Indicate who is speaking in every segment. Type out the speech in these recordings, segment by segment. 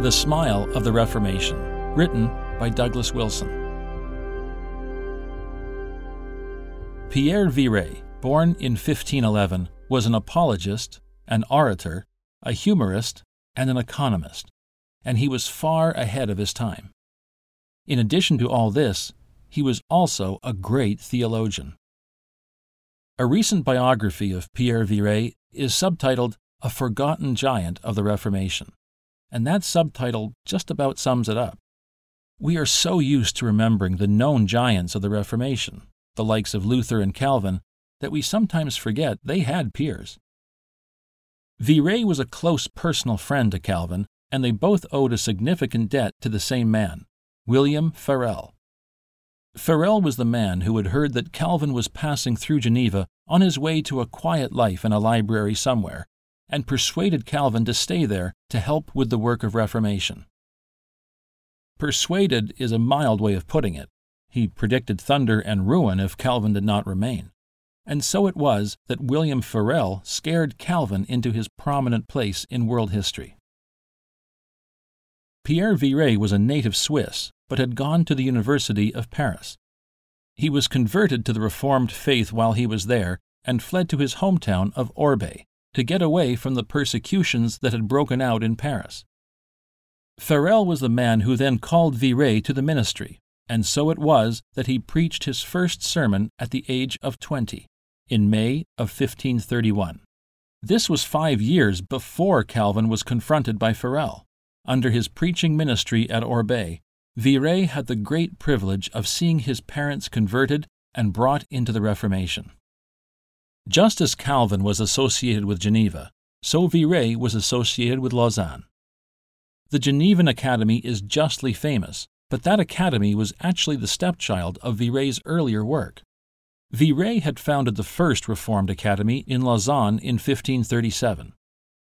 Speaker 1: The Smile of the Reformation, written by Douglas Wilson. Pierre Viret, born in 1511, was an apologist, an orator, a humorist, and an economist, and he was far ahead of his time. In addition to all this, he was also a great theologian. A recent biography of Pierre Viret is subtitled A Forgotten Giant of the Reformation, and that subtitle just about sums it up. We are so used to remembering the known giants of the Reformation, the likes of Luther and Calvin, that we sometimes forget they had peers. Viret was a close personal friend to Calvin, and they both owed a significant debt to the same man, William Farel. Farel was the man who had heard that Calvin was passing through Geneva on his way to a quiet life in a library somewhere, and persuaded Calvin to stay there to help with the work of Reformation. Persuaded is a mild way of putting it. He predicted thunder and ruin if Calvin did not remain. And so it was that William Farel scared Calvin into his prominent place in world history. Pierre Viret was a native Swiss, but had gone to the University of Paris. He was converted to the Reformed faith while he was there and fled to his hometown of Orbe to get away from the persecutions that had broken out in Paris. Farel was the man who then called Viret to the ministry, and so it was that he preached his first sermon at the age of 20, in May of 1531. This was five years before Calvin was confronted by Farel. Under his preaching ministry at Orbe, Viret had the great privilege of seeing his parents converted and brought into the Reformation. Just as Calvin was associated with Geneva, so Viret was associated with Lausanne. The Genevan Academy is justly famous, but that academy was actually the stepchild of Viret's earlier work. Viret had founded the first Reformed Academy in Lausanne in 1537.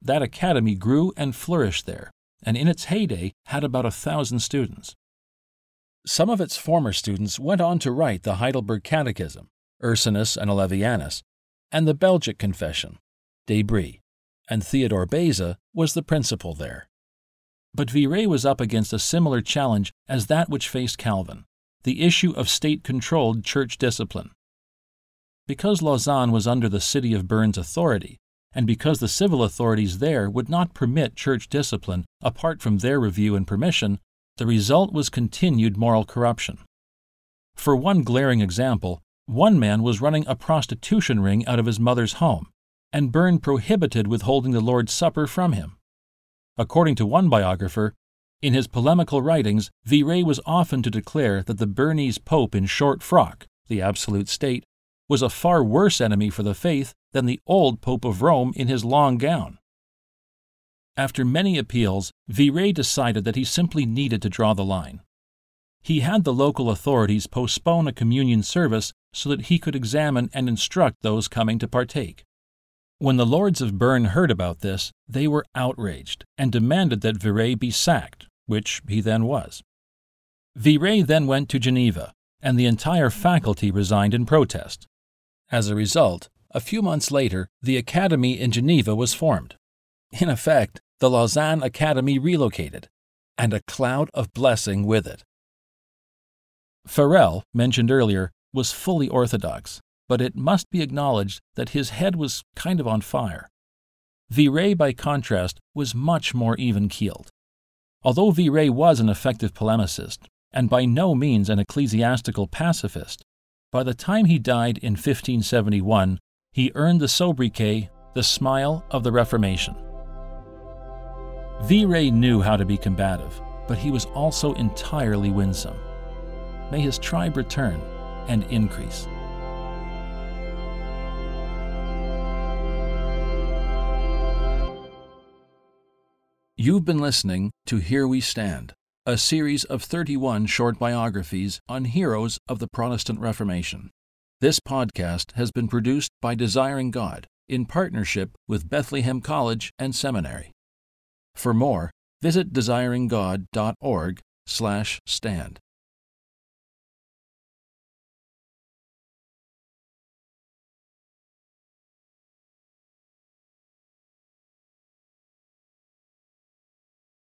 Speaker 1: That academy grew and flourished there, and in its heyday had about a thousand students. Some of its former students went on to write the Heidelberg Catechism, Ursinus and Olevianus, and the Belgic Confession, De Brès, and Theodore Beza was the principal there. But Viret was up against a similar challenge as that which faced Calvin the issue of state controlled church discipline. Because Lausanne was under the city of Bern's authority, and because the civil authorities there would not permit church discipline apart from their review and permission, the result was continued moral corruption. For one glaring example, one man was running a prostitution ring out of his mother's home, and Bern prohibited withholding the Lord's Supper from him. According to one biographer, in his polemical writings, Viret was often to declare that the Bernese pope in short frock, the absolute state, was a far worse enemy for the faith than the old Pope of Rome in his long gown. After many appeals, Viret decided that he simply needed to draw the line. He had the local authorities postpone a communion service so that he could examine and instruct those coming to partake. When the lords of Bern heard about this, they were outraged and demanded that Viret be sacked, which he then was. Viret then went to Geneva, and the entire faculty resigned in protest. As a result, a few months later, the academy in Geneva was formed. In effect, the Lausanne Academy relocated, and a cloud of blessing with it. Farel, mentioned earlier, was fully orthodox, but it must be acknowledged that his head was kind of on fire. Viret, by contrast, was much more even keeled. Although Viret was an effective polemicist, and by no means an ecclesiastical pacifist, by the time he died in 1571, he earned the sobriquet the Smile of the Reformation. Viret knew how to be combative, but he was also entirely winsome. May his tribe return and increase. You've been listening to Here We Stand, a series of 31 short biographies on heroes of the Protestant Reformation. This podcast has been produced by Desiring God in partnership with Bethlehem College and Seminary. For more, visit desiringgod.org/stand.